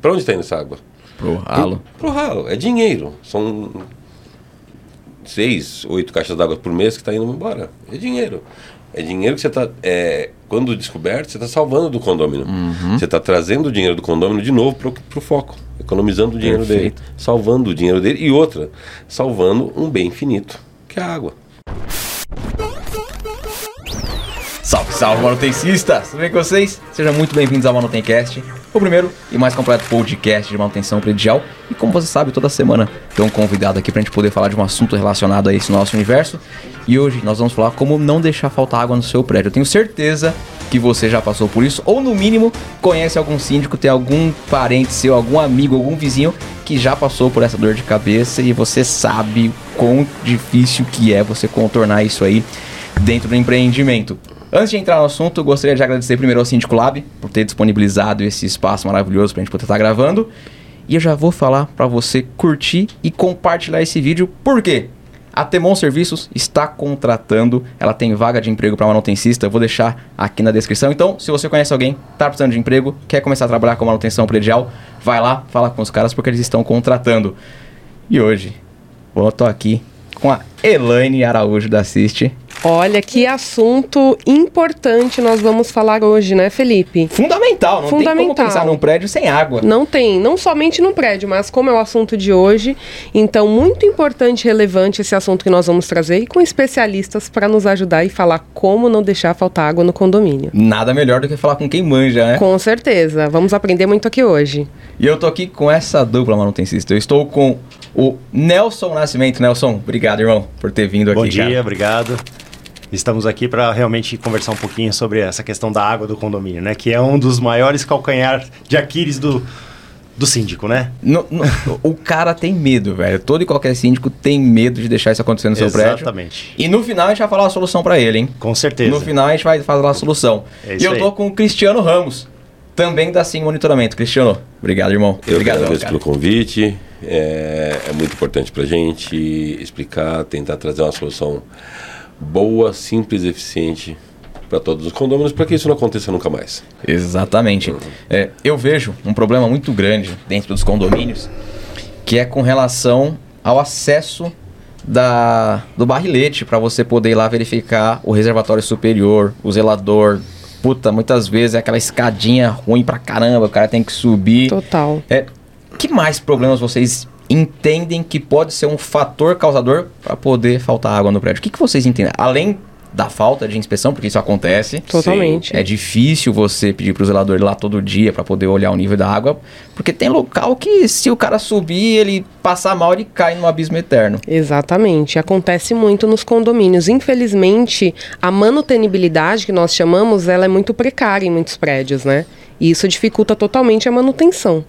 Para onde está indo essa água? Pro ralo. Pro, pro ralo. É dinheiro. São seis, oito caixas d'água por mês que está indo embora. É dinheiro. É dinheiro que você está. É, quando descoberto, você está salvando do condomínio. Você está trazendo o dinheiro do condomínio de novo para o foco. Economizando o dinheiro Perfeito. dele. Salvando o dinheiro dele. E outra, salvando um bem finito, que é a água. Salve, manutencistas! Tudo bem com vocês? Sejam muito bem-vindos ao Manutencast, o primeiro e mais completo podcast de manutenção predial. E como você sabe, toda semana tem um convidado aqui pra gente poder falar de um assunto relacionado a esse nosso universo. E hoje nós vamos falar como não deixar faltar água no seu prédio. Eu tenho certeza que você já passou por isso, ou no mínimo conhece algum síndico, tem algum parente seu, algum amigo, algum vizinho que já passou por essa dor de cabeça e você sabe quão difícil que é você contornar isso aí dentro do empreendimento. Antes de entrar no assunto, eu gostaria de agradecer primeiro ao Síndico Lab por ter disponibilizado esse espaço maravilhoso pra gente poder estar gravando. E eu já vou falar para você curtir e compartilhar esse vídeo, por quê? A Temon Serviços está contratando, ela tem vaga de emprego para manutencista, eu vou deixar aqui na descrição. Então, se você conhece alguém, tá precisando de emprego, quer começar a trabalhar com manutenção predial, vai lá, fala com os caras porque eles estão contratando. E hoje, eu tô aqui com a Elaine Araújo da Assiste. Olha que assunto importante nós vamos falar hoje, né, Felipe? Fundamental, não tem como Fundamental. pensar num prédio sem água. Não tem, não somente no prédio, mas como é o assunto de hoje, então muito importante e relevante esse assunto que nós vamos trazer e com especialistas para nos ajudar e falar como não deixar faltar água no condomínio. Nada melhor do que falar com quem manja, né? Com certeza, vamos aprender muito aqui hoje. E eu tô aqui com essa dupla manutencista. Eu estou com o Nelson Nascimento. Nelson, obrigado, irmão, por ter vindo Bom aqui. dia, cara. obrigado. Estamos aqui para realmente conversar um pouquinho sobre essa questão da água do condomínio, né? Que é um dos maiores calcanhar de Aquiles do, do síndico, né? No- no- o cara tem medo, velho. Todo e qualquer síndico tem medo de deixar isso acontecer no seu prédio. Exatamente. E no final a gente vai falar a solução pra ele, hein? Com certeza. No final a gente vai falar a solução. É e eu aí. tô com o Cristiano Ramos, também da Sim Monitoramento. Cristiano, obrigado, irmão. Eu Obrigado, agradeço cara. pelo convite. É, é muito importante para a gente explicar, tentar trazer uma solução boa, simples e eficiente para todos os condôminos, para que isso não aconteça nunca mais. Exatamente. É, eu vejo um problema muito grande dentro dos condomínios, que é com relação ao acesso da, do barrilete para você poder ir lá verificar o reservatório superior, o zelador. Puta, muitas vezes é aquela escadinha ruim pra caramba, o cara tem que subir. Total. É, que mais problemas vocês entendem que pode ser um fator causador para poder faltar água no prédio? O que, que vocês entendem? Além da falta de inspeção, porque isso acontece. Totalmente. É difícil você pedir pro zelador ir lá todo dia para poder olhar o nível da água, porque tem local que se o cara subir, ele passar mal, ele cai num abismo eterno. Exatamente, acontece muito nos condomínios. Infelizmente, a manutenibilidade que nós chamamos, ela é muito precária em muitos prédios, né? E isso dificulta totalmente a manutenção.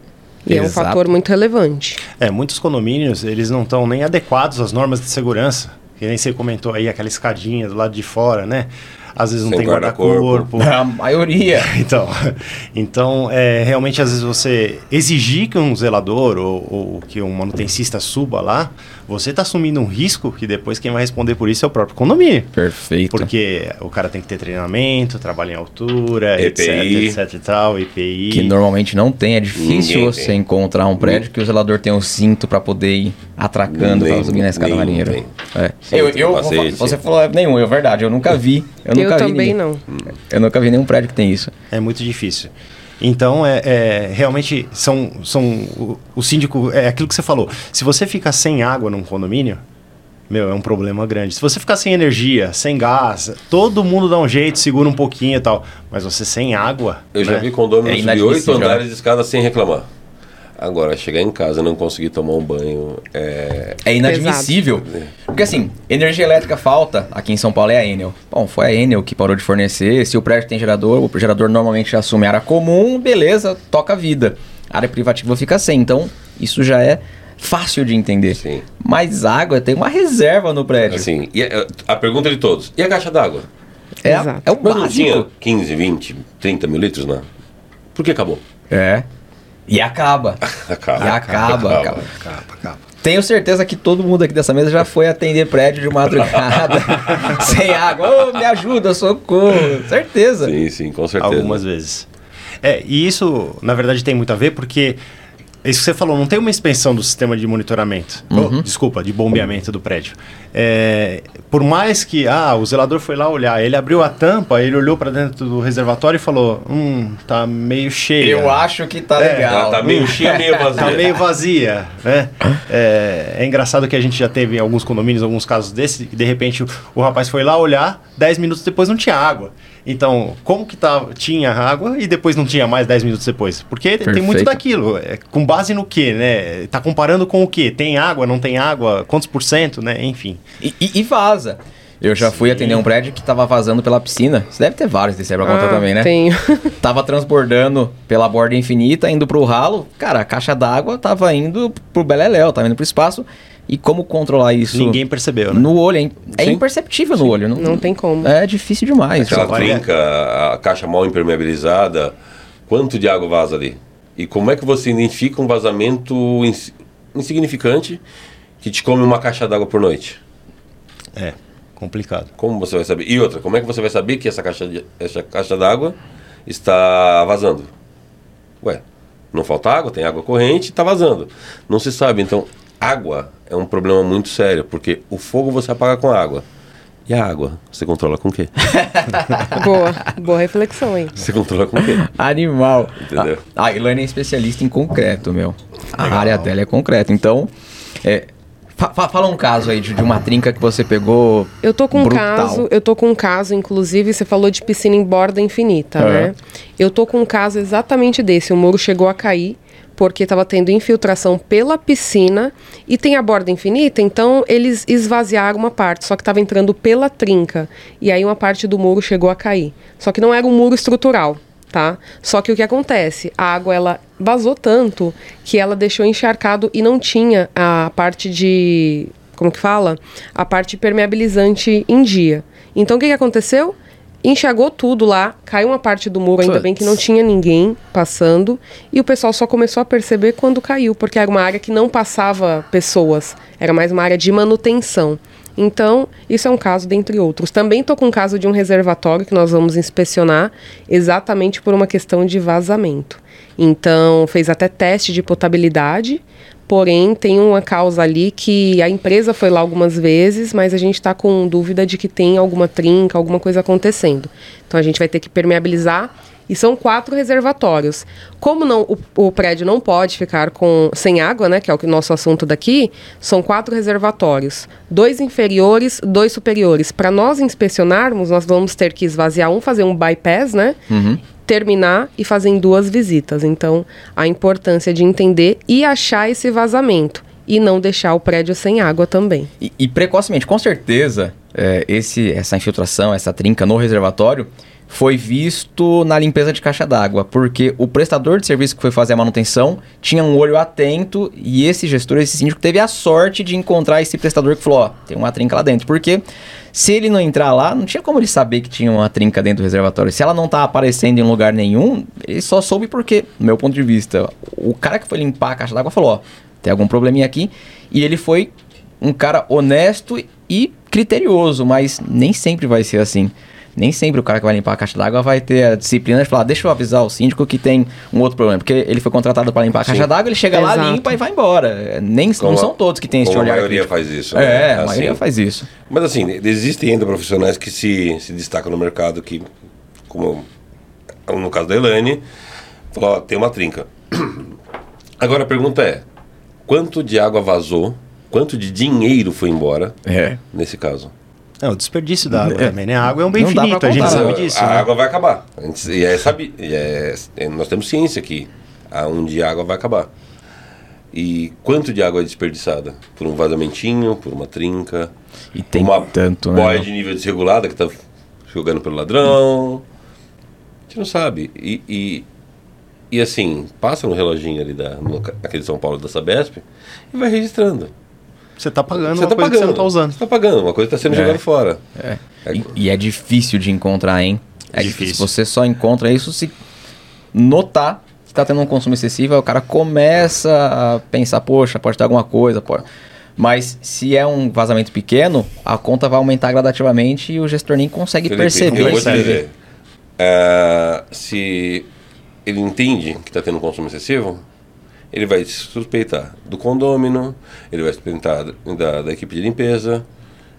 E é um Exato. fator muito relevante. É, muitos condomínios, eles não estão nem adequados às normas de segurança. Que nem você comentou aí, aquela escadinha do lado de fora, né? Às vezes não Sem tem guarda-corpo. guarda-corpo. A maioria. Então, então é, realmente, às vezes você exigir que um zelador ou, ou que um manutencista suba lá, você está assumindo um risco que depois quem vai responder por isso é o próprio condomínio. Perfeito. Porque o cara tem que ter treinamento, trabalhar em altura, EPI. etc, etc e tal, EPI. Que normalmente não tem, é difícil Ninguém você tem. encontrar um prédio que o zelador tem um cinto para poder ir atracando para subir na escada marinheira. É. Eu, eu, fa- você falou é, nenhum, é verdade, eu nunca vi. Eu, Eu, nunca vi também ninguém. não. Eu nunca vi nenhum prédio que tem isso. É muito difícil. Então, é, é, realmente, são, são o, o síndico, é aquilo que você falou. Se você fica sem água num condomínio, meu, é um problema grande. Se você ficar sem energia, sem gás, todo mundo dá um jeito, segura um pouquinho e tal. Mas você sem água. Eu já né? vi condomínio É subir oito andares né? de escada sem reclamar. Agora, chegar em casa e não conseguir tomar um banho é. É inadmissível. Porque assim, energia elétrica falta, aqui em São Paulo é a Enel. Bom, foi a Enel que parou de fornecer. Se o prédio tem gerador, o gerador normalmente assume área comum, beleza, toca a vida. A área privativa fica sem. Então, isso já é fácil de entender. Sim. Mas água tem uma reserva no prédio. Assim, e a, a pergunta de todos: e a caixa d'água? é, Exato. é o Mas não tinha básico. 15, 20, 30 mil litros, não? Por que acabou? É. E acaba. Acaba. E acaba, acaba. Capa, capa. Tenho certeza que todo mundo aqui dessa mesa já foi atender prédio de madrugada sem água. Ô, me ajuda, socorro. Certeza. Sim, sim, com certeza. Algumas vezes. É, e isso, na verdade, tem muito a ver porque isso que você falou, não tem uma expansão do sistema de monitoramento. Oh, desculpa, de bombeamento do prédio. É, por mais que ah, o zelador foi lá olhar, ele abriu a tampa, ele olhou para dentro do reservatório e falou: Hum, tá meio cheia. Eu acho que tá É, legal. Ela tá meio cheia, meio vazia. Tá meio vazia, né? É, é engraçado que a gente já teve em alguns condomínios, alguns casos desses, e de repente o, o rapaz foi lá olhar, 10 minutos depois não tinha água. Então, como que tá, tinha água e depois não tinha mais 10 minutos depois? Porque tem muito Perfeito. daquilo. É, com base no quê, né? Tá comparando com o quê? Tem água, não tem água? Quantos por cento, né? Enfim. E, e- e vaza. Eu já fui atender um prédio que tava vazando pela piscina. Você deve ter vários desse aí pra contar Ah, também, né? Tenho. Tava transbordando pela borda infinita, indo pro ralo. Cara, a caixa d'água tava indo pro Beleléu, tava indo pro espaço. E como controlar isso Ninguém percebeu, né? no olho? É, é Sim. imperceptível no olho. Não, Não tem como. É difícil demais. Aquela trinca, a caixa mal impermeabilizada, quanto de água vaza ali? E como é que você identifica um vazamento ins- insignificante que te come uma caixa d'água por noite? É, complicado. Como você vai saber? E outra, como é que você vai saber que essa caixa, de- essa caixa d'água está vazando? Ué, não falta água, tem água corrente, está vazando. Não se sabe. Então, água é um problema muito sério, porque o fogo você apaga com água. E a água, você controla com o quê? Boa, boa reflexão aí. Você controla com o quê? Animal. Entendeu? A, a Ilane é especialista em concreto, meu. A área dela é concreto. Então, é, fa- fa- fala um caso aí de, de uma trinca que você pegou. Eu tô com um brutal. caso, eu tô com um caso, inclusive, você falou de piscina em borda infinita, É. né? Eu tô com um caso exatamente desse. O muro chegou a cair porque estava tendo infiltração pela piscina e tem a borda infinita, então eles esvaziaram uma parte, só que estava entrando pela trinca. E aí uma parte do muro chegou a cair. Só que não era um muro estrutural, tá? Só que o que acontece? A água ela vazou tanto que ela deixou encharcado e não tinha a parte de como que fala? A parte permeabilizante em dia. Então o que, que aconteceu? Enxagou tudo lá, caiu uma parte do muro, ainda Puts. bem que não tinha ninguém passando, e o pessoal só começou a perceber quando caiu, porque era uma área que não passava pessoas, era mais uma área de manutenção. Então, isso é um caso dentre outros. Também estou com um caso de um reservatório que nós vamos inspecionar exatamente por uma questão de vazamento. Então, fez até teste de potabilidade, porém tem uma causa ali que a empresa foi lá algumas vezes, mas a gente está com dúvida de que tem alguma trinca, alguma coisa acontecendo. Então a gente vai ter que permeabilizar e são quatro reservatórios. Como não, o, o prédio não pode ficar com, sem água, né, que é o nosso assunto daqui, são quatro reservatórios. Dois inferiores, dois superiores. Para nós inspecionarmos, nós vamos ter que esvaziar um, fazer um bypass, né? Terminar e fazer em duas visitas. Então, a importância de entender e achar esse vazamento e não deixar o prédio sem água também. E, e precocemente, com certeza, é, esse, essa infiltração, essa trinca no reservatório foi visto na limpeza de caixa d'água, porque o prestador de serviço que foi fazer a manutenção tinha um olho atento e esse gestor, esse síndico, teve a sorte de encontrar esse prestador que falou: Ó, tem uma trinca lá dentro. Porque se ele não entrar lá, não tinha como ele saber que tinha uma trinca dentro do reservatório. Se ela não tá aparecendo em lugar nenhum, ele só soube porque, do meu ponto de vista, o cara que foi limpar a caixa d'água falou: Ó, tem algum probleminha aqui. E ele foi um cara honesto e criterioso, mas nem sempre vai ser assim. Nem sempre o cara que vai limpar a caixa d'água vai ter a disciplina de falar, deixa eu avisar o síndico que tem um outro problema. Porque ele foi contratado para limpar a caixa d'água, ele chega lá, Exato. limpa e vai embora. É, Nem, Como não a- são todos que têm esse olhar a maioria crítico. faz isso. É, né? a maioria Assim. faz isso. Mas assim, existem ainda profissionais que se, se destacam no mercado que, como no caso da Elaine, falou, ó, tem uma trinca. Agora a pergunta é, quanto de água vazou, quanto de dinheiro foi embora É. nesse caso? É, o desperdício da água É. também, né? A água é um bem Não finito, a gente sabe a disso. a né? água vai acabar. A gente- E é, sabe, e é- é- nós temos ciência que um dia a água vai acabar. E quanto de água é desperdiçada? Por um vazamentinho, por uma trinca, E tem uma tanto, né? boia de nível desregulada que está jogando pelo ladrão. A gente não sabe. E, e, e assim, passa no reloginho ali da, no, naquele São Paulo da Sabesp e vai registrando. Você tá pagando Você uma tá coisa pagando. que você não tá usando. Você tá pagando, uma coisa está sendo É. jogada fora. É. E, e é difícil de encontrar, hein? É difícil. Difícil. Você só encontra isso se notar que tá tendo um consumo excessivo, aí o cara começa a pensar, poxa, pode ter alguma coisa, pode. Mas se é um vazamento pequeno, a conta vai aumentar gradativamente e o gestor nem consegue Felipe, perceber. Eu vou te dizer. é, se ele entende que está tendo um consumo excessivo, ele vai suspeitar do condômino, ele vai suspeitar da, da equipe de limpeza,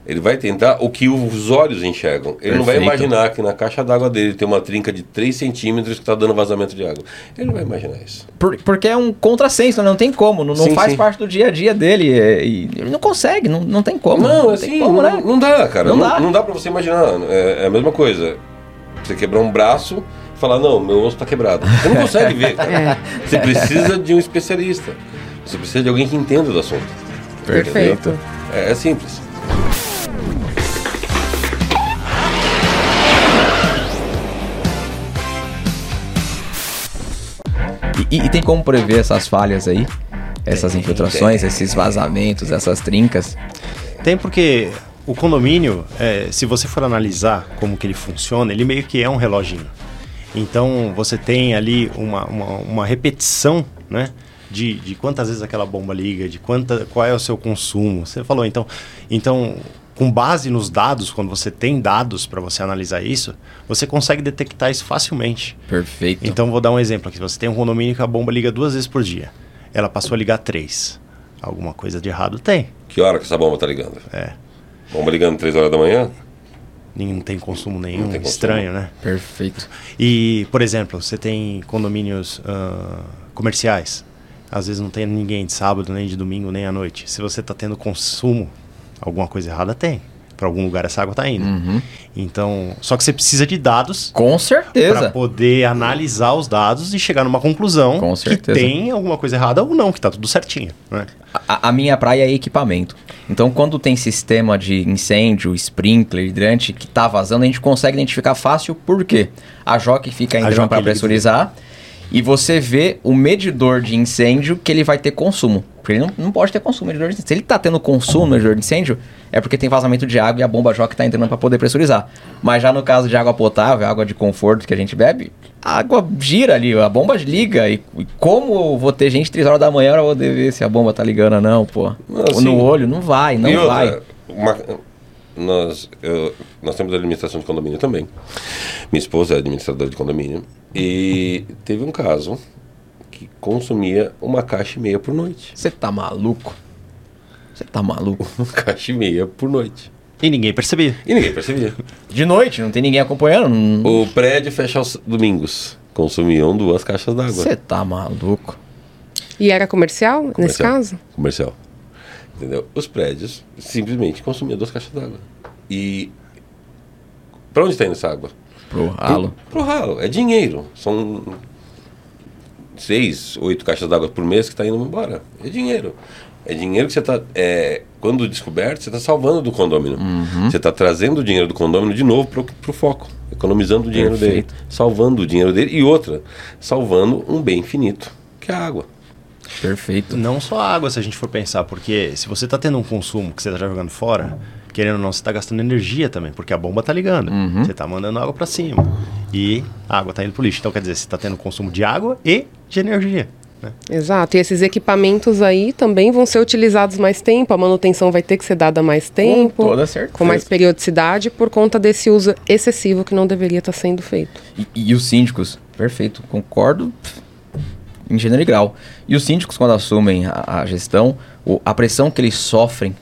ele vai tentar o que os olhos enxergam. Ele não vai Perfeito. imaginar que na caixa d'água dele tem uma trinca de 3 centímetros que está dando vazamento de água. Ele não vai imaginar isso. Por- porque é um contrassenso, né? não tem como, não, não Sim, faz sim. parte do dia a dia dele. é, e ele não consegue, não, não tem como. não, tem assim, como, não, né? não dá, cara. Não Não, dá. não dá pra você imaginar. É, é a mesma coisa. Você quebrar um braço falar, não, meu osso tá quebrado. Você não consegue ver, cara. Você precisa de um especialista. Você precisa de alguém que entenda do assunto. Perfeito. É, é simples. E, e tem como prever essas falhas aí? Essas Tem, infiltrações, tem. esses vazamentos, essas trincas. Tem porque o condomínio, é, se você for analisar como que ele funciona, ele meio que é um reloginho. Então você tem ali uma, uma, uma repetição, né? De, de quantas vezes aquela bomba liga, de quanta, qual é o seu consumo. Você falou, então, então com base nos dados, quando você tem dados para você analisar isso, você consegue detectar isso facilmente. Perfeito. Então vou dar um exemplo aqui. Você tem um condomínio que a bomba liga duas vezes por dia. Ela passou a ligar três. Alguma coisa de errado tem. Que hora que essa bomba tá ligando? É. Bomba ligando 3 horas da manhã? Não tem consumo nenhum, tem consumo. estranho, né? Perfeito. E, por exemplo, você tem condomínios ah, comerciais. Às vezes não tem ninguém de sábado, nem de domingo, nem à noite. Se você está tendo consumo, alguma coisa errada tem. Para algum lugar essa água está indo. Uhum. Então, só que você precisa de dados Com para certeza. poder analisar os dados e chegar numa conclusão Com que certeza. tem alguma coisa errada ou não, que está tudo certinho. Né? A, a minha praia é equipamento. Então, quando tem sistema de incêndio, sprinkler, hidrante que tá vazando, a gente consegue identificar fácil por quê. A joque fica entrando para liga. pressurizar e você vê o medidor de incêndio que ele vai ter consumo. Porque ele não, não pode ter consumo medidor de incêndio. Se ele tá tendo consumo no medidor de incêndio, é porque tem vazamento de água e a bomba joque tá entrando para poder pressurizar. Mas já no caso de água potável, água de conforto que a gente bebe, a água gira ali, a bomba liga. E, e como eu vou ter gente 3 horas da manhã pra poder ver se a bomba tá ligando ou não, pô? Não, no assim, olho, não vai, não e outra, vai. uma- nós, eu- nós temos administração de condomínio também. Minha esposa é administradora de condomínio. E teve um caso que consumia uma caixa e meia por noite. Você tá maluco? Você tá maluco? Uma caixa e meia por noite. E ninguém percebia. E ninguém percebia. De noite, não tem ninguém acompanhando? não- O prédio fecha aos domingos. Consumiam duas caixas d'água. Você tá maluco? E era comercial, nesse Comercial. caso? Comercial. Entendeu? Os prédios simplesmente consumiam duas caixas d'água. E. Pra onde está indo essa água? Pro ralo. Pro, pro ralo. É dinheiro. São seis, oito caixas d'água por mês que está indo embora. É dinheiro. É dinheiro que você está. É, quando descoberto, você está salvando do condomínio. Você está trazendo o dinheiro do condomínio de novo pro, pro foco. Economizando o dinheiro Perfeito. dele. Salvando o dinheiro dele. E outra, salvando um bem finito, que é a água. Perfeito. Não só a água, se a gente for pensar, porque se você está tendo um consumo que você está jogando fora, querendo ou não, você está gastando energia também, porque a bomba está ligando. Uhum. Você está mandando água para cima. E a água está indo para o lixo. Então, quer dizer, você está tendo consumo de água e de energia. né? Exato. E esses equipamentos aí também vão ser utilizados mais tempo, a manutenção vai ter que ser dada mais tempo. toda certeza. Com mais periodicidade por conta desse uso excessivo que não deveria estar sendo feito. E, e os síndicos? Perfeito, concordo em gênero e grau. E os síndicos, quando assumem a, a gestão, o- a pressão que eles sofrem,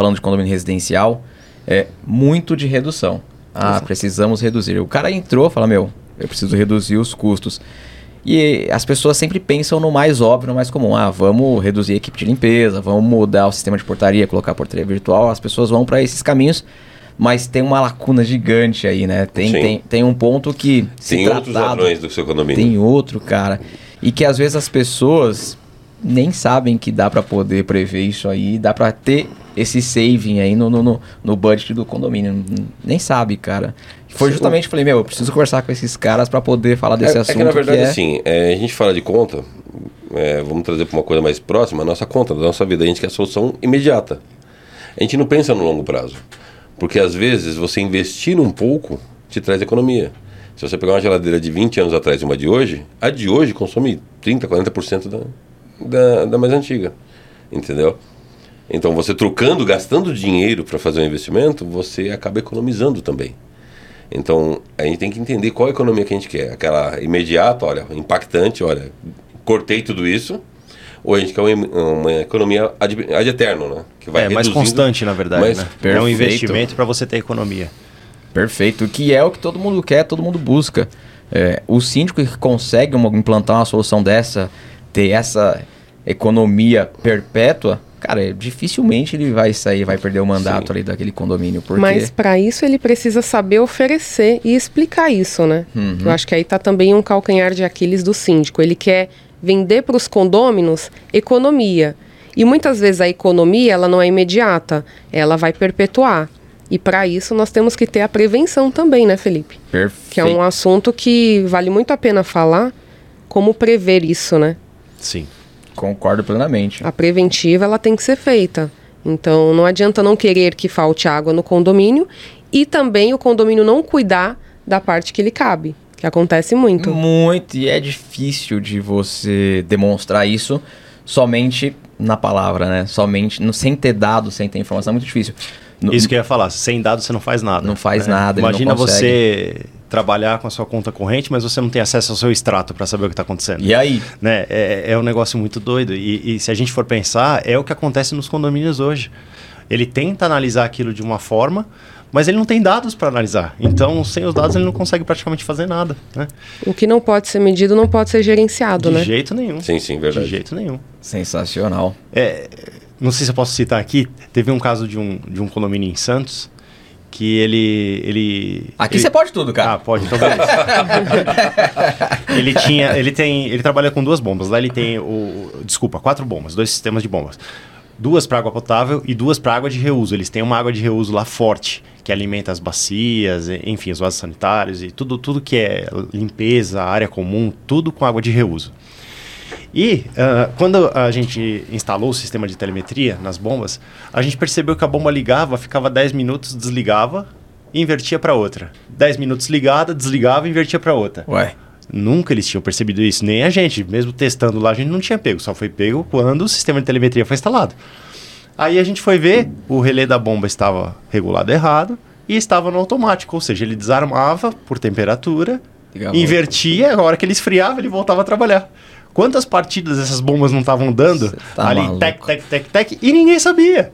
falando de condomínio residencial, é muito de redução. Ah, precisamos reduzir. O cara entrou e fala, meu, eu preciso reduzir os custos. E as pessoas sempre pensam no mais óbvio, no mais comum. Ah, vamos reduzir a equipe de limpeza, vamos mudar o sistema de portaria, colocar portaria virtual. As pessoas vão para esses caminhos, mas tem uma lacuna gigante aí, né? Tem, Sim. tem, tem um ponto que. Tem outros ladrões do seu condomínio. Tem outro, cara. E que às vezes as pessoas nem sabem que dá pra poder prever isso aí, dá pra ter esse saving aí no, no, no, no budget do condomínio. Nem sabe, cara. Foi justamente, falei, meu, eu preciso conversar com esses caras pra poder falar desse é, assunto. é que na verdade, é- assim, é, a gente fala de conta, é, vamos trazer para uma coisa mais próxima, a nossa conta, da nossa vida. A gente quer a solução imediata. A gente não pensa no longo prazo. Porque às vezes você investir um pouco te traz economia. Se você pegar uma geladeira de 20 anos atrás e uma de hoje, a de hoje consome 30%, 40% da, da, da mais antiga. Entendeu? Então você trocando, gastando dinheiro para fazer um investimento, você acaba economizando também. Então, a gente tem que entender qual economia que a gente quer. Aquela imediata, olha, impactante, olha, cortei tudo isso. Ou a gente quer uma, uma economia ad, ad eterno, né? Que vai é mais constante, na verdade. Mas, né? É um investimento para você ter economia. Perfeito. Que é o que todo mundo quer, todo mundo busca. É, o síndico que consegue uma, implantar uma solução dessa, ter essa economia perpétua, cara, dificilmente ele vai sair, vai perder o mandato Sim. ali daquele condomínio. Porque... Mas para isso ele precisa saber oferecer e explicar isso, né? Uhum. Eu acho que aí tá também um calcanhar de Aquiles do síndico. Ele quer vender para os condôminos economia. E muitas vezes a economia ela não é imediata, ela vai perpetuar. E para isso nós temos que ter a prevenção também, né, Felipe? Perfeito. Que é um assunto que vale muito a pena falar, como prever isso, né? Sim. Concordo plenamente. A preventiva ela tem que ser feita. Então não adianta não querer que falte água no condomínio e também o condomínio não cuidar da parte que lhe cabe, que acontece muito. Muito, e é difícil de você demonstrar isso somente na palavra, né? Somente, no, sem ter dados, sem ter informação, é muito difícil. No, Isso que eu ia falar, sem dados você não faz nada. Não faz né? nada. Imagina você trabalhar com a sua conta corrente, mas você não tem acesso ao seu extrato para saber o que está acontecendo. E aí? Né? É, é um negócio muito doido. E, e se a gente for pensar, é o que acontece nos condomínios hoje. Ele tenta analisar aquilo de uma forma, mas ele não tem dados para analisar. Então, sem os dados, ele não consegue praticamente fazer nada. Né? O que não pode ser medido não pode ser gerenciado, de né? De jeito nenhum. Sim, sim, verdade. De jeito nenhum. Sensacional. É, não sei se eu posso citar aqui, teve um caso de um, de um condomínio em Santos que ele ele aqui ele... você pode tudo cara. Ah pode então beleza. Ele tinha ele tem ele trabalha com duas bombas. Lá ele tem o desculpa quatro bombas dois sistemas de bombas. Duas para água potável e duas para água de reuso. Eles têm uma água de reuso lá forte que alimenta as bacias enfim os vasos sanitários e tudo tudo que é limpeza área comum tudo com água de reuso e uh, quando a gente instalou o sistema de telemetria nas bombas, a gente percebeu que a bomba ligava, ficava 10 minutos, desligava e invertia para outra. 10 minutos ligada, desligava e invertia para outra. Ué. Nunca eles tinham percebido isso, nem a gente. Mesmo testando lá, a gente não tinha pego. Só foi pego quando o sistema de telemetria foi instalado. Aí a gente foi ver, o relé da bomba estava regulado errado e estava no automático. Ou seja, ele desarmava por temperatura, invertia, a hora que ele esfriava, ele voltava a trabalhar. Quantas partidas essas bombas não estavam dando tá ali, maluco. tec, tec, tec, tec, e ninguém sabia.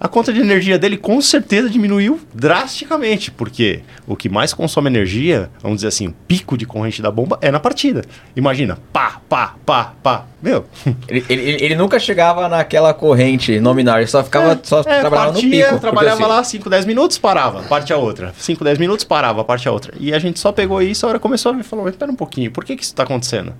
A conta de energia dele com certeza diminuiu drasticamente, porque o que mais consome energia, vamos dizer assim, o pico de corrente da bomba é na partida. Imagina, pá, pá, pá, pá. Meu. Ele, ele, ele nunca chegava naquela corrente nominal, ele só ficava, é, só é, trabalhava partia, no pico. Trabalhava assim... lá 5, 10 minutos, parava, parte a outra. 5, 10 minutos, parava, parte a outra. E a gente só pegou isso, a hora começou a ver e falou, espera um pouquinho, por que, que isso está acontecendo?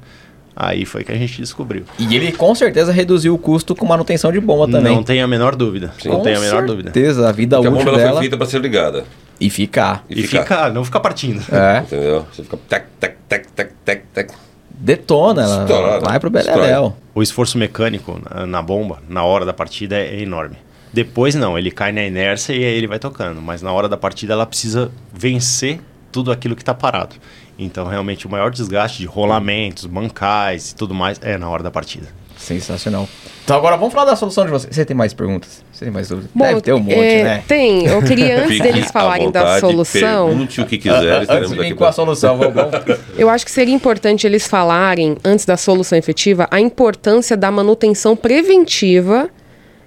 Aí foi que a gente descobriu. E ele com certeza reduziu o custo com manutenção de bomba também. Não tem a menor dúvida. Sim. Não tem a menor dúvida. certeza, a vida Porque útil a bomba dela... foi feita para ser ligada. E ficar. E, e ficar. ficar. não ficar partindo. É. Entendeu? Você fica tec, tec, tec, tec, tec, tec. Detona, ela Estourada. vai pro beleléu. O esforço mecânico na, na bomba, na hora da partida, é enorme. Depois não, ele cai na inércia e aí ele vai tocando. Mas na hora da partida ela precisa vencer tudo aquilo que está parado. Então, realmente, o maior desgaste de rolamentos, bancais e tudo mais é na hora da partida. Sensacional. Então, agora vamos falar da solução de vocês. Você tem mais perguntas? Você tem mais dúvidas? Bom, Deve ter um monte, é, né? Tem. Eu queria, antes deles falarem vontade, da solução. Pergunte o que quiser. Antes de vir com a solução, vamos. Eu acho que seria importante eles falarem, antes da solução efetiva, a importância da manutenção preventiva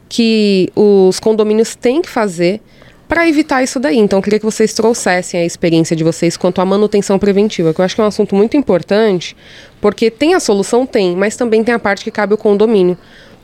que os condomínios têm que fazer para evitar isso daí. Então, eu queria que vocês trouxessem a experiência de vocês quanto à manutenção preventiva, que eu acho que é um assunto muito importante, porque tem a solução, tem, mas também tem a parte que cabe ao condomínio.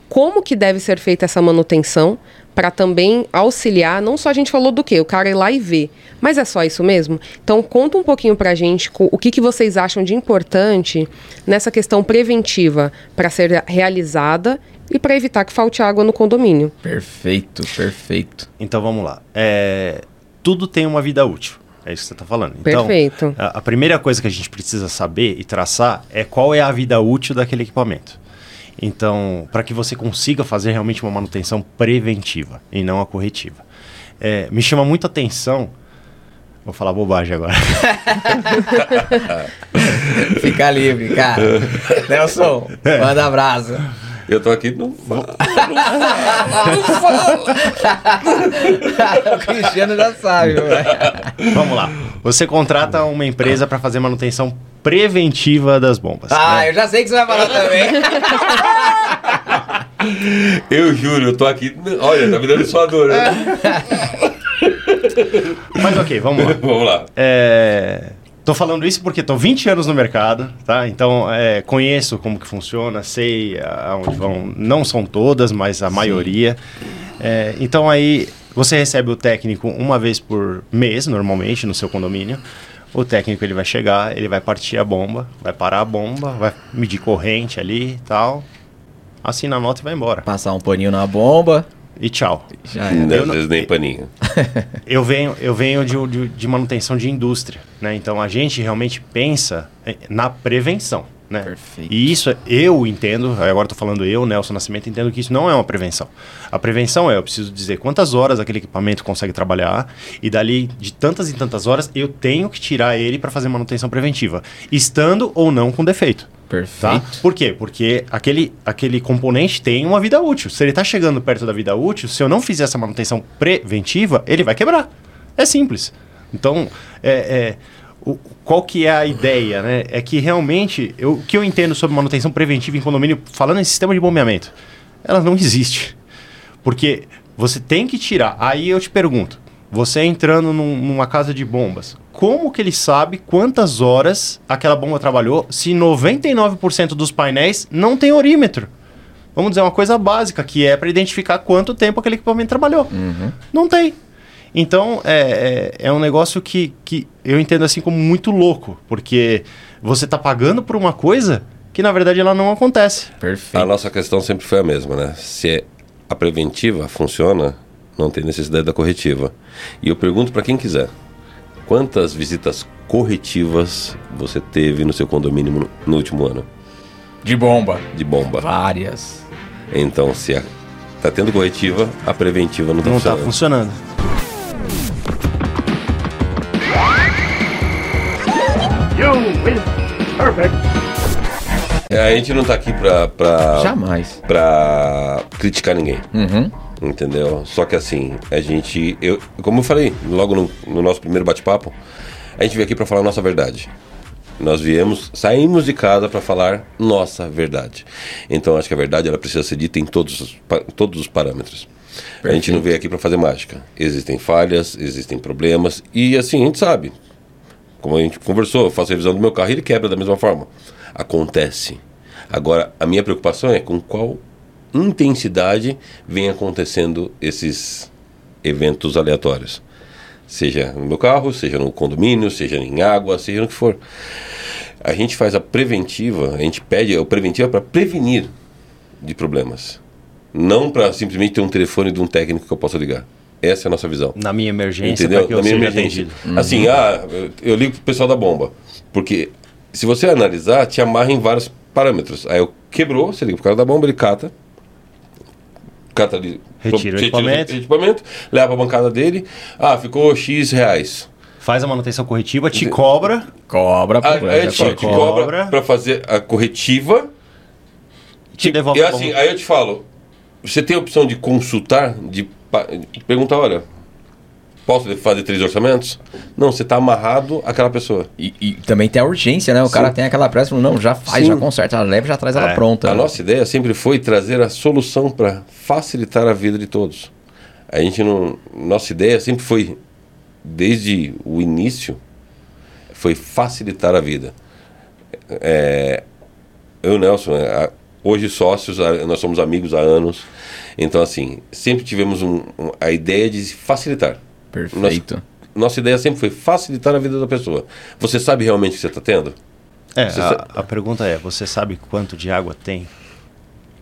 Como que deve ser feita essa manutenção para também auxiliar, não só a gente falou do que, o cara ir lá e ver, mas é só isso mesmo? Então conta um pouquinho para a gente o que, que vocês acham de importante nessa questão preventiva para ser realizada e para evitar que falte água no condomínio. Perfeito, perfeito. Então vamos lá. É, tudo tem uma vida útil. É isso que você está falando. Então, Perfeito. A, a, primeira coisa que a gente precisa saber e traçar é qual é a vida útil daquele equipamento. Então, para que você consiga fazer realmente uma manutenção preventiva e não a corretiva. É, me chama muita atenção. Vou falar bobagem agora. Fica livre, cara. Nelson, manda abraço. Eu tô aqui, não fala. o Cristiano já sabe, velho. Vamos lá. Você contrata uma empresa para fazer manutenção preventiva das bombas. Ah, né? eu já sei que você vai falar também. Eu juro, eu tô aqui. Olha, tá me dando só dor. Né? Mas ok, vamos lá. Vamos lá. É, tô falando isso porque tô 20 anos no mercado, tá? Então é, conheço como que funciona, sei aonde vão. Não são todas, mas a maioria. É, então aí você recebe o técnico uma vez por mês, normalmente, no seu condomínio. O técnico ele vai chegar, ele vai partir a bomba, vai parar a bomba, vai medir corrente ali e tal. Assina a nota e vai embora. Passar um paninho na bomba. E tchau. Já Às era. não- vezes nem paninho. Eu venho, eu venho de, de, de manutenção de indústria, né? Então a gente realmente pensa eh, na prevenção, né? Perfeito. E isso eu entendo, agora estou falando eu, Nelson Nascimento, entendo que isso não é uma prevenção. A prevenção é, eu preciso dizer quantas horas aquele equipamento consegue trabalhar e dali de tantas e tantas horas eu tenho que tirar ele para fazer manutenção preventiva, estando ou não com defeito. Tá? Perfeito. Por quê? Porque aquele, aquele componente tem uma vida útil. Se ele está chegando perto da vida útil, se eu não fizer essa manutenção preventiva, ele vai quebrar. É simples. Então, é, é, o- qual que é a ideia? Né? É que realmente, eu- o que eu entendo sobre manutenção preventiva em condomínio, falando em sistema de bombeamento, ela não existe. Porque você tem que tirar. Aí eu te pergunto, você entrando num- numa casa de bombas, como que ele sabe quantas horas aquela bomba trabalhou se 99% dos painéis não tem orímetro? Vamos dizer uma coisa básica, que é para identificar quanto tempo aquele equipamento trabalhou. Não tem. Então, é, é, é um negócio que, que eu entendo assim como muito louco, porque você está pagando por uma coisa que na verdade ela não acontece. A Perfeito. nossa questão sempre foi a mesma, né? Se a preventiva funciona, não tem necessidade da corretiva. E eu pergunto para quem quiser: quantas visitas corretivas você teve no seu condomínio no, no último ano De bomba. de bomba? Várias. Então, se a, tá tendo corretiva, a preventiva não tá Não está funcionando. Funcionando. É, a gente não tá aqui pra, pra, Jamais. pra criticar ninguém. Uhum. Entendeu? Só que assim, a gente. Eu, como eu falei logo no, no nosso primeiro bate-papo, a gente veio aqui pra falar a nossa verdade. Nós viemos, saímos de casa para falar nossa verdade. Então acho que a verdade ela precisa ser dita em todos os, todos os parâmetros. A gente não veio aqui para fazer mágica. Existem falhas, existem problemas e assim a gente sabe. Como a gente conversou, eu faço revisão do meu carro e ele quebra da mesma forma. Acontece. Agora, a minha preocupação é com qual intensidade vem acontecendo esses eventos aleatórios. Seja no meu carro, seja no condomínio, seja em água, seja no que for. A gente faz a preventiva, a gente pede o preventivo para prevenir de problemas. Não para simplesmente ter um telefone de um técnico que eu possa ligar. Essa é a nossa visão. Na minha emergência, Entendeu? para que eu Na minha seja emergência. atendido. Assim, ah, eu- ligo pro pessoal da bomba. Porque se você analisar, te amarra em vários parâmetros. Aí eu quebrou, você liga pro cara da bomba, ele cata. Cata ali. Retira o equipamento. equipamento, leva pra bancada dele. Ah, ficou X reais. Faz a manutenção corretiva, te cobra. Cobra. Aí, pô, aí já eu te, falo, te cobra cobra. pra fazer a corretiva. Te devolve e a assim, aí eu te falo, você tem a opção de consultar, de, perguntar, olha, posso fazer três orçamentos? Não, você está amarrado àquela pessoa. E, e também tem a urgência, né? O cara tem aquela pressa, não, já faz, Sim. já conserta, já leva, já traz ela É. pronta. A nossa ideia sempre foi trazer a solução para facilitar a vida de todos. A gente não, nossa ideia sempre foi, desde o início, foi facilitar a vida. É, eu e o Nelson, é, hoje sócios, nós somos amigos há anos. Então, assim, sempre tivemos um- um- a ideia de facilitar. Perfeito. Nossa, nossa ideia sempre foi facilitar a vida da pessoa. Você sabe realmente o que você está tendo? É, a, sa- a pergunta é: você sabe quanto de água tem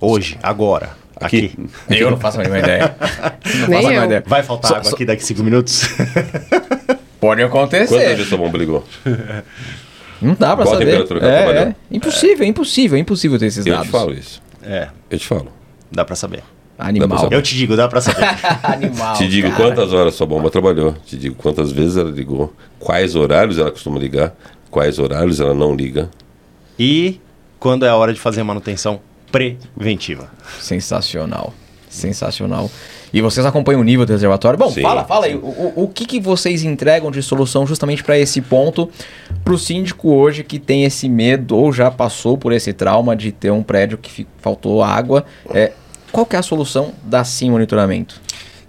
hoje, agora, aqui? Aqui. Eu não faço a mínima ideia. Não Nem faço a eu. ideia. Vai faltar Só- água só- aqui daqui cinco minutos? Pode Quantas acontecer. vezes sua bomba ligou? Não dá pra Qual a saber. temperatura que ela É, trabalhou? é. Impossível, é impossível, é impossível ter esses Eu dados. te falo isso. é, Eu te falo. dá pra saber. Animal. Eu te digo, dá pra saber. Animal. te digo cara. quantas horas sua bomba trabalhou. Te digo quantas vezes ela ligou. Quais horários ela costuma ligar. Quais horários ela não liga. e quando é a hora de fazer a manutenção preventiva. Sensacional. Sensacional. E vocês acompanham o nível do reservatório? Bom, Sim, fala, fala aí. O, o- o que, que vocês entregam de solução justamente para esse ponto, para o síndico hoje que tem esse medo ou já passou por esse trauma de ter um prédio que fi- faltou água? É, qual que é a solução da Sim Monitoramento?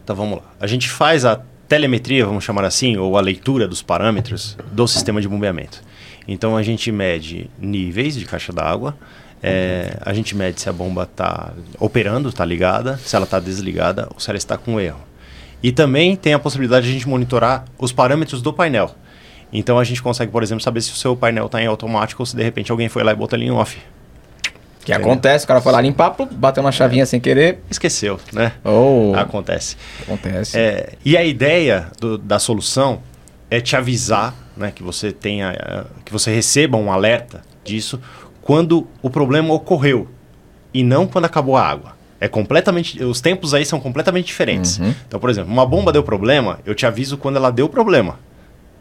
Então vamos lá. A gente faz a telemetria, vamos chamar assim, ou a leitura dos parâmetros do sistema de bombeamento. Então a gente mede níveis de caixa d'água, é, a gente mede se a bomba está operando, está ligada, se ela está desligada ou se ela está com erro. E também tem a possibilidade de a gente monitorar os parâmetros do painel. Então a gente consegue, por exemplo, saber se o seu painel está em automático ou se de repente alguém foi lá e botou ele em off. Que acontece, o cara foi lá limpar, bateu uma chavinha sem querer. Esqueceu, né? Ou Acontece. acontece. É, e a ideia do- da solução é te avisar, né, que você tenha, eh, que você receba um alerta disso quando o problema ocorreu e não quando acabou a água. É completamente, os tempos aí são completamente diferentes. Uhum. Então, por exemplo, uma bomba deu problema, eu te aviso quando ela deu problema.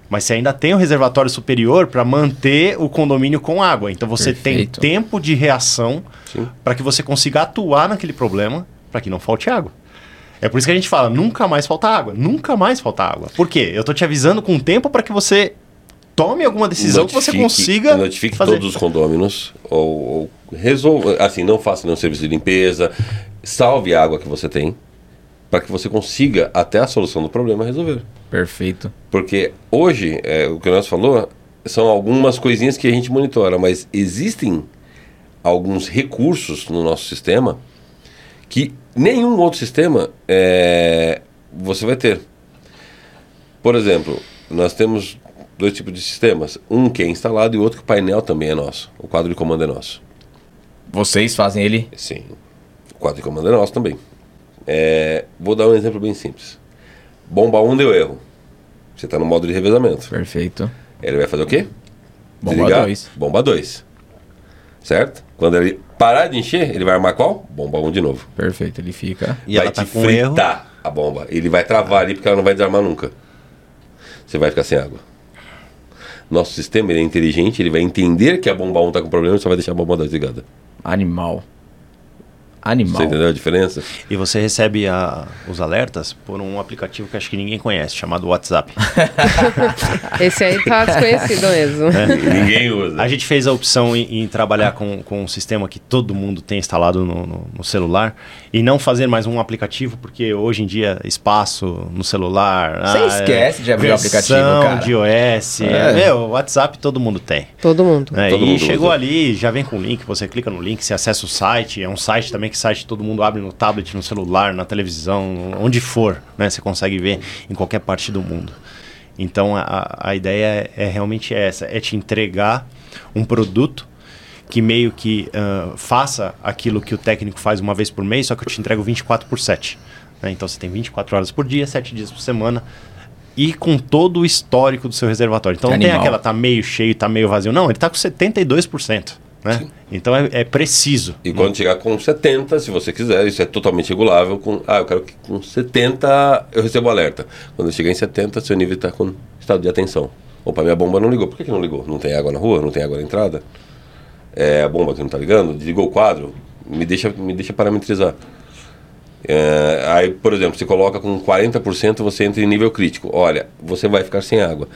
Mas você ainda tem o reservatório superior para manter o condomínio com água. Então você Perfeito. tem tempo de reação para que você consiga atuar naquele problema para que não falte água. É por isso que a gente fala, nunca mais falta água, nunca mais falta água. Por quê? Eu tô te avisando com tempo para que você tome alguma decisão que você Notifique- consiga Notifique fazer. todos os condôminos ou, ou resolva, assim, não faça nenhum serviço de limpeza, salve a água que você tem para que você consiga até a solução do problema resolver. Perfeito. Porque hoje, é, o que nós falou, são algumas coisinhas que a gente monitora, mas existem alguns recursos no nosso sistema que nenhum outro sistema é, você vai ter. Por exemplo, nós temos dois tipos de sistemas. Um que é instalado e outro que o painel também é nosso. O quadro de comando é nosso. Vocês fazem ele. Sim. O quadro de comando é nosso também. É, vou dar um exemplo bem simples. Bomba 1 deu erro. Você está no modo de revezamento. Perfeito. Ele vai fazer o quê? Bomba Desligar? 2. Bomba 2. Certo? Quando ele parar de encher, ele vai armar qual? Bomba 1 de novo. Perfeito, ele fica. E vai ela tá te com erro. fritar a bomba. Ele vai travar ali porque ela não vai desarmar nunca. Você vai ficar sem água. Nosso sistema ele é inteligente, ele vai entender que a bomba 1 está com problema e só vai deixar a bomba 2 ligada. Animal. Animal. Você entendeu a diferença? E você recebe a- os alertas por um aplicativo que acho que ninguém conhece, chamado WhatsApp. Esse aí tá desconhecido mesmo. Ninguém usa. A gente fez a opção em, em trabalhar com, com um sistema que todo mundo tem instalado no, no- no celular e não fazer mais um aplicativo, porque hoje em dia espaço no celular. Você esquece de abrir o aplicativo, cara. de iOS. É. Meu, o WhatsApp todo mundo tem. Todo mundo. né? Todo e mundo chegou usa. ali, já vem com o link, você clica no link, você acessa o site. É um site também que site todo mundo abre no tablet, no celular, na televisão, onde for, né? Você consegue ver em qualquer parte do mundo. Então a, a ideia é, é realmente essa, é te entregar um produto que meio que ah, faça aquilo que o técnico faz uma vez por mês, só que eu te entrego 24 por 7. né? Então você tem 24 horas por dia, 7 dias por semana. E com todo o histórico do seu reservatório. Então não tem Animal. aquela tá meio cheio, tá meio vazio. Não, ele tá com 72%. Né? Então é, é preciso. E quando chegar com 70, se você quiser, isso é totalmente regulável. Com, ah, eu quero que com 70 eu recebo alerta. Quando chegar em 70, seu nível está com estado de atenção. Opa, minha bomba não ligou. Por que, que não ligou? Não tem água na rua? Não tem água na entrada? É a bomba que não está ligando? Desligou o quadro? Me deixa, me deixa parametrizar. É, aí, por exemplo, você coloca com 40%, você entra em nível crítico. Olha, você vai ficar sem água.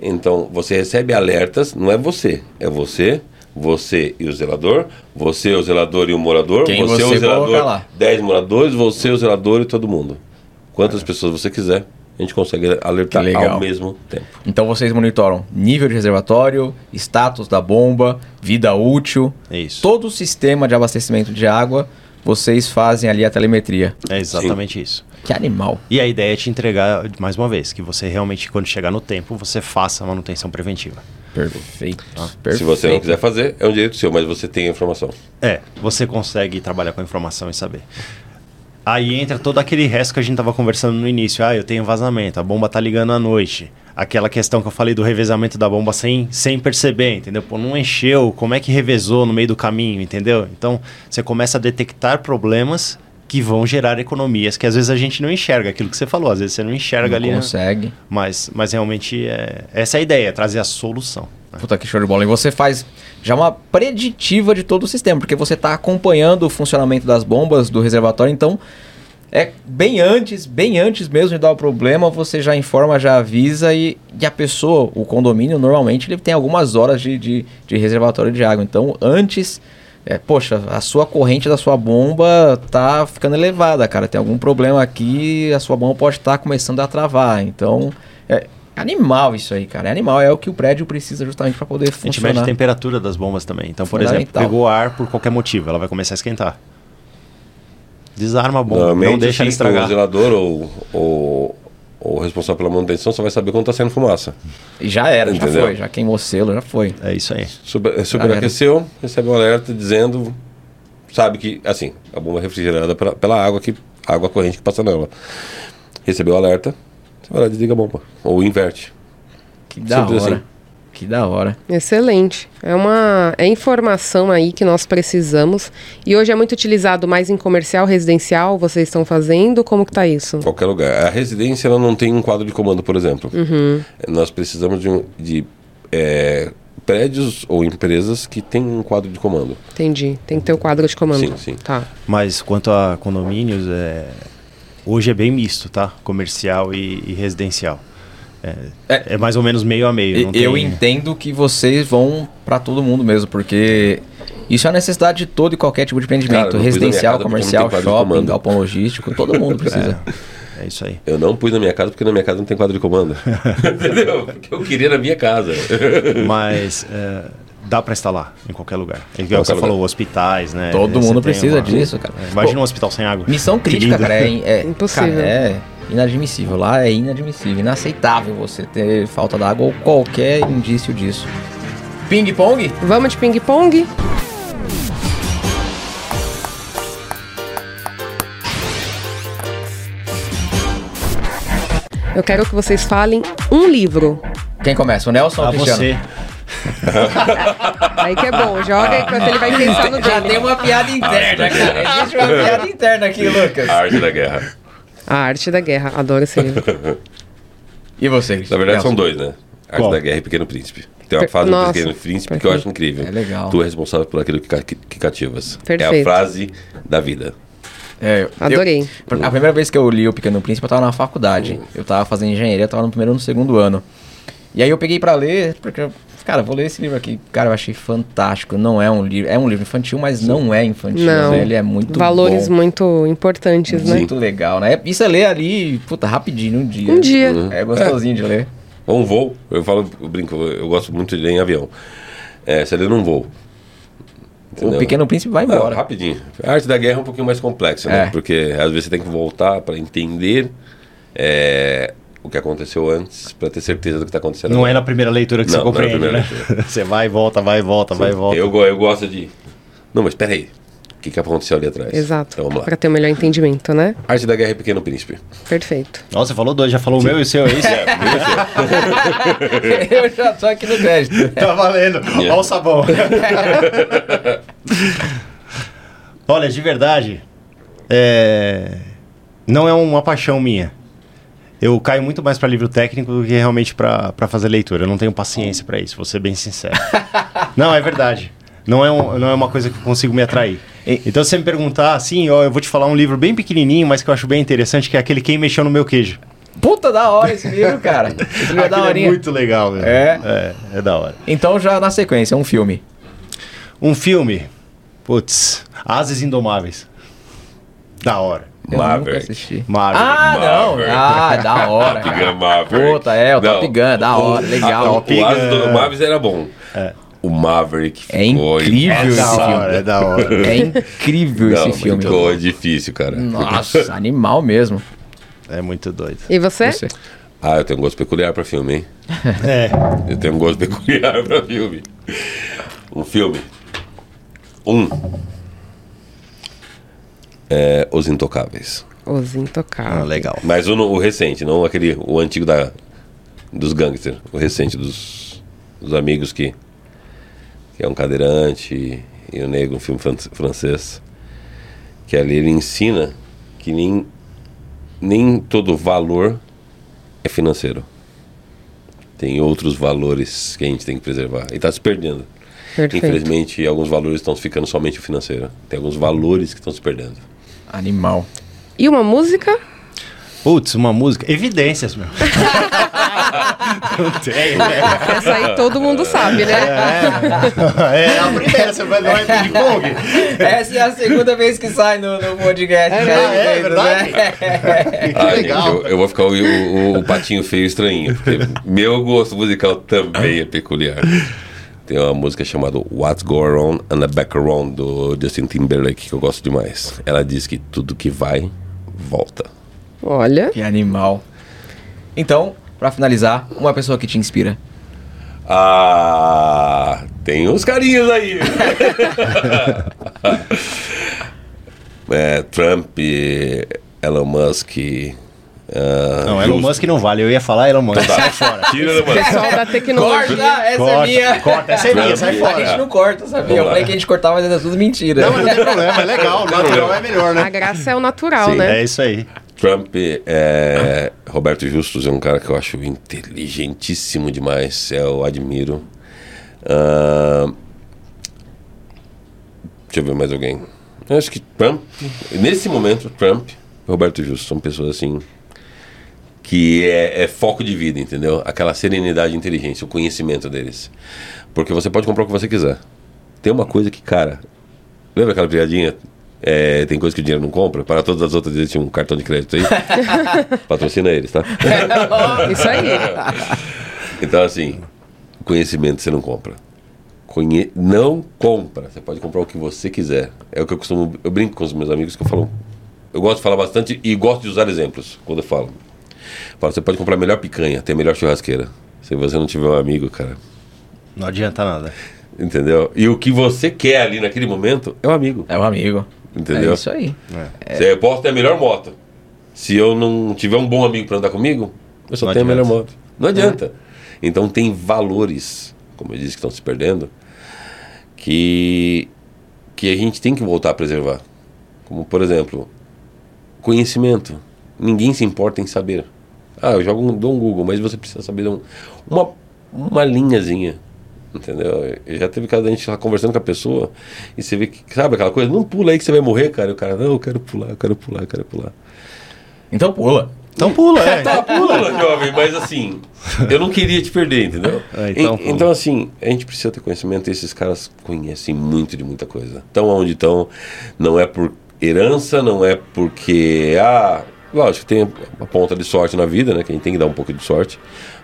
Então, você recebe alertas, não é você, é você, você e o zelador, você, o zelador e o morador, Quem você, você o zelador, colocar lá. 10 moradores, você, o zelador e todo mundo. Quantas pessoas você quiser, a gente consegue alertar ao mesmo tempo. Então vocês monitoram nível de reservatório, status da bomba, vida útil, É isso. todo o sistema de abastecimento de água, vocês fazem ali a telemetria. É exatamente isso. Que animal. E a ideia é te entregar, mais uma vez, que você realmente, quando chegar no tempo, você faça a manutenção preventiva. Perfeito. Se você não quiser fazer, é um direito seu, mas você tem a informação. É, você consegue trabalhar com a informação e saber. Aí entra todo aquele resto que a gente tava conversando no início. Ah, eu tenho vazamento, a bomba tá ligando à noite. Aquela questão que eu falei do revezamento da bomba sem, sem perceber, entendeu? Pô, não encheu, como é que revezou no meio do caminho, entendeu? Então, você começa a detectar problemas que vão gerar economias, que às vezes a gente não enxerga aquilo que você falou, às vezes você não enxerga Não ali, né? consegue. mas, mas realmente é, essa é a ideia, é trazer a solução. Puta que show de bola. E você faz já uma preditiva de todo o sistema, porque você está acompanhando o funcionamento das bombas do reservatório, então é bem antes, bem antes mesmo de dar o problema, você já informa, já avisa e, e a pessoa, o condomínio, normalmente ele tem algumas horas de, de, de reservatório de água. Então, antes, é, poxa, a sua corrente da sua bomba tá ficando elevada, cara. Tem algum problema aqui, a sua bomba pode estar tá começando a travar. Então, é animal isso aí, cara. É animal, é o que o prédio precisa justamente para poder funcionar. A gente mede a temperatura das bombas também. Então, por exemplo, pegou ar por qualquer motivo, ela vai começar a esquentar. Desarma a bomba, não deixa ela estragar. O zelador ou, ou, ou o responsável pela manutenção só vai saber quando está saindo fumaça. E já era, Entendeu? já foi, já queimou selo, já foi. É isso aí. Super, superaqueceu, recebe um alerta dizendo, sabe que, assim, a bomba é refrigerada pela, pela água, que, água corrente que passa nela. Recebeu o alerta, você vai lá e desliga a bomba. Ou inverte. Que da Simples hora. Assim. Que da hora. Excelente. É uma é informação aí que nós precisamos. E hoje é muito utilizado mais em comercial, residencial, vocês estão fazendo? Como que tá isso? Qualquer lugar. A residência ela não tem um quadro de comando, por exemplo. Uhum. Nós precisamos de, um, de é, prédios ou empresas que têm um quadro de comando. Entendi. Tem que ter o um quadro de comando. Sim, sim. Tá. Mas quanto a condomínios, é... hoje é bem misto, tá? Comercial e, e residencial. É, é, mais ou menos meio a meio. eu tem... entendo que vocês vão para todo mundo mesmo, porque isso é a necessidade de todo e qualquer tipo de empreendimento. Cara, Residencial, comercial, shopping, galpão logístico, todo mundo precisa. É. é. isso aí. Eu não pus na minha casa porque na minha casa não tem quadro de comando. Entendeu? Porque eu queria na minha casa. Mas é, dá para instalar em qualquer lugar. É igual você lugar. falou, hospitais, né? Todo mundo precisa uma... disso, cara. Imagina Pô, um hospital sem água. Missão crítica, cara. É, é impossível. Cara, é, inadmissível. Lá é inadmissível, inaceitável você ter falta d'água ou qualquer indício disso. Ping-pong? Vamos de ping-pong? Eu quero que vocês falem um livro. Quem começa? O Nelson ou o Cristiano? você. aí que é bom, joga enquanto ele vai pensar no dele. Já tem uma piada interna, cara. Existe uma piada interna aqui, Lucas. A arte da guerra. A Arte da Guerra. Adoro esse livro. e você, Na verdade, são dois, né? Arte Qual? da Guerra e Pequeno Príncipe. Tem uma fase Nossa, do Pequeno Príncipe perfeito. que eu acho incrível. É legal. Tu é responsável por aquilo que, que, que cativas. Perfeito. É a frase da vida. É, Adorei. Eu, a primeira vez que eu li O Pequeno Príncipe, eu tava na faculdade. Eu tava fazendo engenharia, eu tava no primeiro ou no segundo ano. E aí eu peguei para ler, porque Cara, vou ler esse livro aqui. Cara, eu achei fantástico. Não é um livro. É um livro infantil, mas Sim. não é infantil. Não. Né? Ele é muito Valores bom. muito importantes, muito né? Muito legal, né? Isso é ler ali, puta, rapidinho, um dia. Um dia. Uhum. É gostosinho é. de ler. Um voo. Eu falo, eu brinco, eu gosto muito de ler em avião. É, você lê num voo. Entendeu? O Pequeno Príncipe vai embora. Não, rapidinho. A arte da guerra é um pouquinho mais complexa, né? É. Porque às vezes você tem que voltar para entender é, o que aconteceu antes para ter certeza do que está acontecendo. Não agora. é na primeira leitura que não, você compreende, não é né? você vai e volta, vai e volta, Sim. vai e volta. Eu, eu gosto de... Não, mas espera aí. O que, que aconteceu ali atrás? Exato. Então, para ter o um melhor entendimento, né? Arte da Guerra e Pequeno Príncipe. Perfeito. Nossa, você falou dois, já falou Sim. o meu e o seu, é isso? É, eu já tô aqui no crédito. tá valendo. Yeah. Olha o sabão. Olha, de verdade, é... não é uma paixão minha eu caio muito mais para livro técnico do que realmente para fazer leitura. Eu não tenho paciência para isso, vou ser bem sincero. não, é verdade. Não é, um, não é uma coisa que eu consigo me atrair. Então, se você me perguntar, assim, ó, eu vou te falar um livro bem pequenininho, mas que eu acho bem interessante, que é aquele Quem Mexeu no Meu Queijo. Puta, da hora esse livro, cara. Esse livro é da É muito legal, velho. É? é? É da hora. Então, já na sequência, um filme. Um filme? Putz, Ases Indomáveis. Da hora. Eu Maverick. nunca assisti. Maverick. Ah, não. Ah, da hora. Top Gun Maverick. Puta, é, o não, Top Gun, da hora, legal. o Gun. do Maverick era bom. É. O Maverick é incrível é esse hora, filme. É da hora. É incrível não, esse filme. Ficou difícil, cara. Nossa, animal mesmo. É muito doido. E você? você? Ah, eu tenho um gosto peculiar pra filme, hein? É. Eu tenho um gosto peculiar pra filme. Um filme. Um é, Os Intocáveis. Os Intocáveis. Ah, legal. Mas o, o, recente, não aquele, o antigo da, dos gangsters. O recente dos, dos amigos que, que é um cadeirante e, e o negro, um filme francês. Que ali ele ensina que nem, nem todo valor é financeiro. Tem outros valores que a gente tem que preservar. E está se perdendo. Perfeito. Infelizmente, alguns valores estão ficando somente o financeiro. Tem alguns valores que estão se perdendo. Animal. E uma música? Putz, uma música. Evidências, meu. Não tem, né? Essa aí todo mundo sabe, né? É, é a primeira, você vai dar um Ping Pong. Essa é a segunda vez que sai no, no podcast. É, né? é verdade? Que Ah, legal. eu, eu vou ficar o, o- o patinho feio estranhinho. Porque meu gosto musical também é peculiar. Tem uma música chamada What's Going On and the Background do Justin Timberlake que eu gosto demais. Ela diz que tudo que vai, volta. Olha. Que animal. Então, pra finalizar, uma pessoa que te inspira. Ah, tem uns carinhos aí. é, Trump, Elon Musk. Ah, Não, Elon Justo. Musk não vale. Eu ia falar Elon Musk. Sai fora. Tira Elon Musk. Pessoal da tecnologia. Corta, essa é Corta, minha. corta. Essa é minha, sai A gente fora. não corta, sabia? Eu falei que a gente cortava, mas é tudo mentira. Não, mas não tem problema. É legal. Natural é melhor, A né? graça é o natural, Sim, né? É isso aí. Trump, é, Roberto Justus é um cara que eu acho inteligentíssimo demais, eu admiro. Ah, deixa eu ver mais alguém. Eu acho que Trump, nesse momento, Trump e Roberto Justus são pessoas assim que é, é foco de vida, entendeu? Aquela serenidade e inteligência, o conhecimento deles. Porque você pode comprar o que você quiser. Tem uma coisa que, cara, lembra aquela piadinha? É, tem coisa que o dinheiro não compra. Para todas as outras, existe um cartão de crédito aí. Patrocina eles, tá? Isso aí. Então, assim, conhecimento você não compra. Conhe... Não compra. Você pode comprar o que você quiser. É o que eu costumo. Eu brinco com os meus amigos que eu falo. Eu gosto de falar bastante e gosto de usar exemplos quando eu falo. Falo, você pode comprar a melhor picanha, ter a melhor churrasqueira. Se você não tiver um amigo, cara. Não adianta nada. Entendeu? E o que você quer ali naquele momento é um amigo. É um amigo. Entendeu? É isso aí. Se eu posso ter a melhor moto. Se eu não tiver um bom amigo para andar comigo, eu só Não tenho a melhor moto. Não adianta. Então tem valores, como eu disse, que estão se perdendo, que, que a gente tem que voltar a preservar. Como, por exemplo, conhecimento. Ninguém se importa em saber. Ah, eu jogo um, dou um Google, mas você precisa saber um- uma, uma linhazinha. Entendeu? Já teve caso da gente lá conversando com a pessoa e você vê que, sabe aquela coisa? Não pula aí que você vai morrer, cara. E o cara, não, eu quero pular, eu quero pular, eu quero pular. Então pula. Então pula, é. Tá, pula, jovem, mas assim, eu não queria te perder, entendeu? É, então En- pula. então, assim, a gente precisa ter conhecimento e esses caras conhecem muito de muita coisa. Estão onde estão, não é por herança, não é porque. Ah, lógico, tem a ponta de sorte na vida, né? Que a gente tem que dar um pouco de sorte,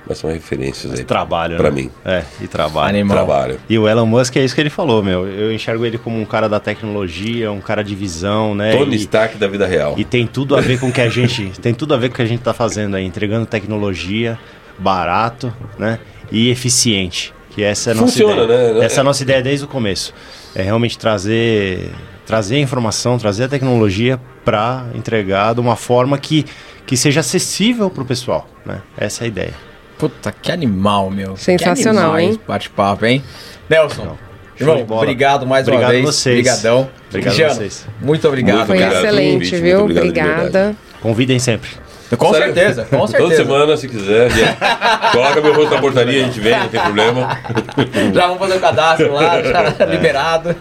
mas são referências aí. Trabalho, Pra né? mim. É, e trabalho. Animal. Trabalho. E o Elon Musk é isso que ele falou, meu. Eu enxergo ele como um cara da tecnologia, um cara de visão, né? Tony Stark da vida real. E tem tudo a ver com o que a gente. tem tudo a ver com o que a gente tá fazendo aí, entregando tecnologia barato, né? E eficiente. Que essa é a nossa Funciona, ideia. né? Essa é a nossa ideia desde o começo. É realmente trazer trazer a informação, trazer a tecnologia para entregar de uma forma que, que seja acessível pro pessoal, né? Essa é a ideia. Puta, que animal, meu. Sensacional, que animal hein? esse Bate-papo, hein? Nelson. Show Irmão, obrigado mais Obrigado uma vez. a vocês. Obrigadão. Obrigado Cristiano, vocês. Muito obrigado. Muito Foi obrigado cara. pelo excelente, viu? obrigado Obrigada. Convidem sempre. Com Sério? certeza, com certeza. Toda semana, se quiser. Coloca meu rosto na portaria, a gente vem, não tem problema. Já vamos fazer o cadastro lá, já liberado.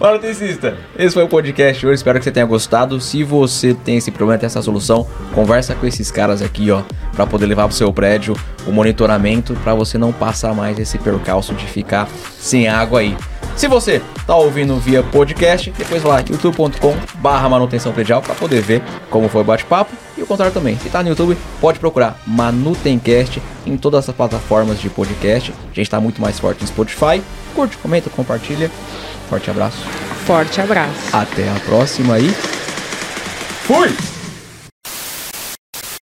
Olha, Noticista, esse foi o podcast hoje. Espero que você tenha gostado. Se você tem esse problema, tem essa solução, conversa com esses caras aqui, ó, para poder levar pro seu prédio o monitoramento para você não passar mais esse percalço de ficar sem água aí. Se você tá ouvindo via podcast, depois vai lá youtube.com barra manutenção predial para poder ver como foi o bate-papo e o contrário também. Se tá no YouTube, pode procurar Manutencast em todas as plataformas de podcast. A gente tá muito mais forte no Spotify. Curte, comenta, compartilha. Forte abraço. Forte abraço. Até a próxima e fui!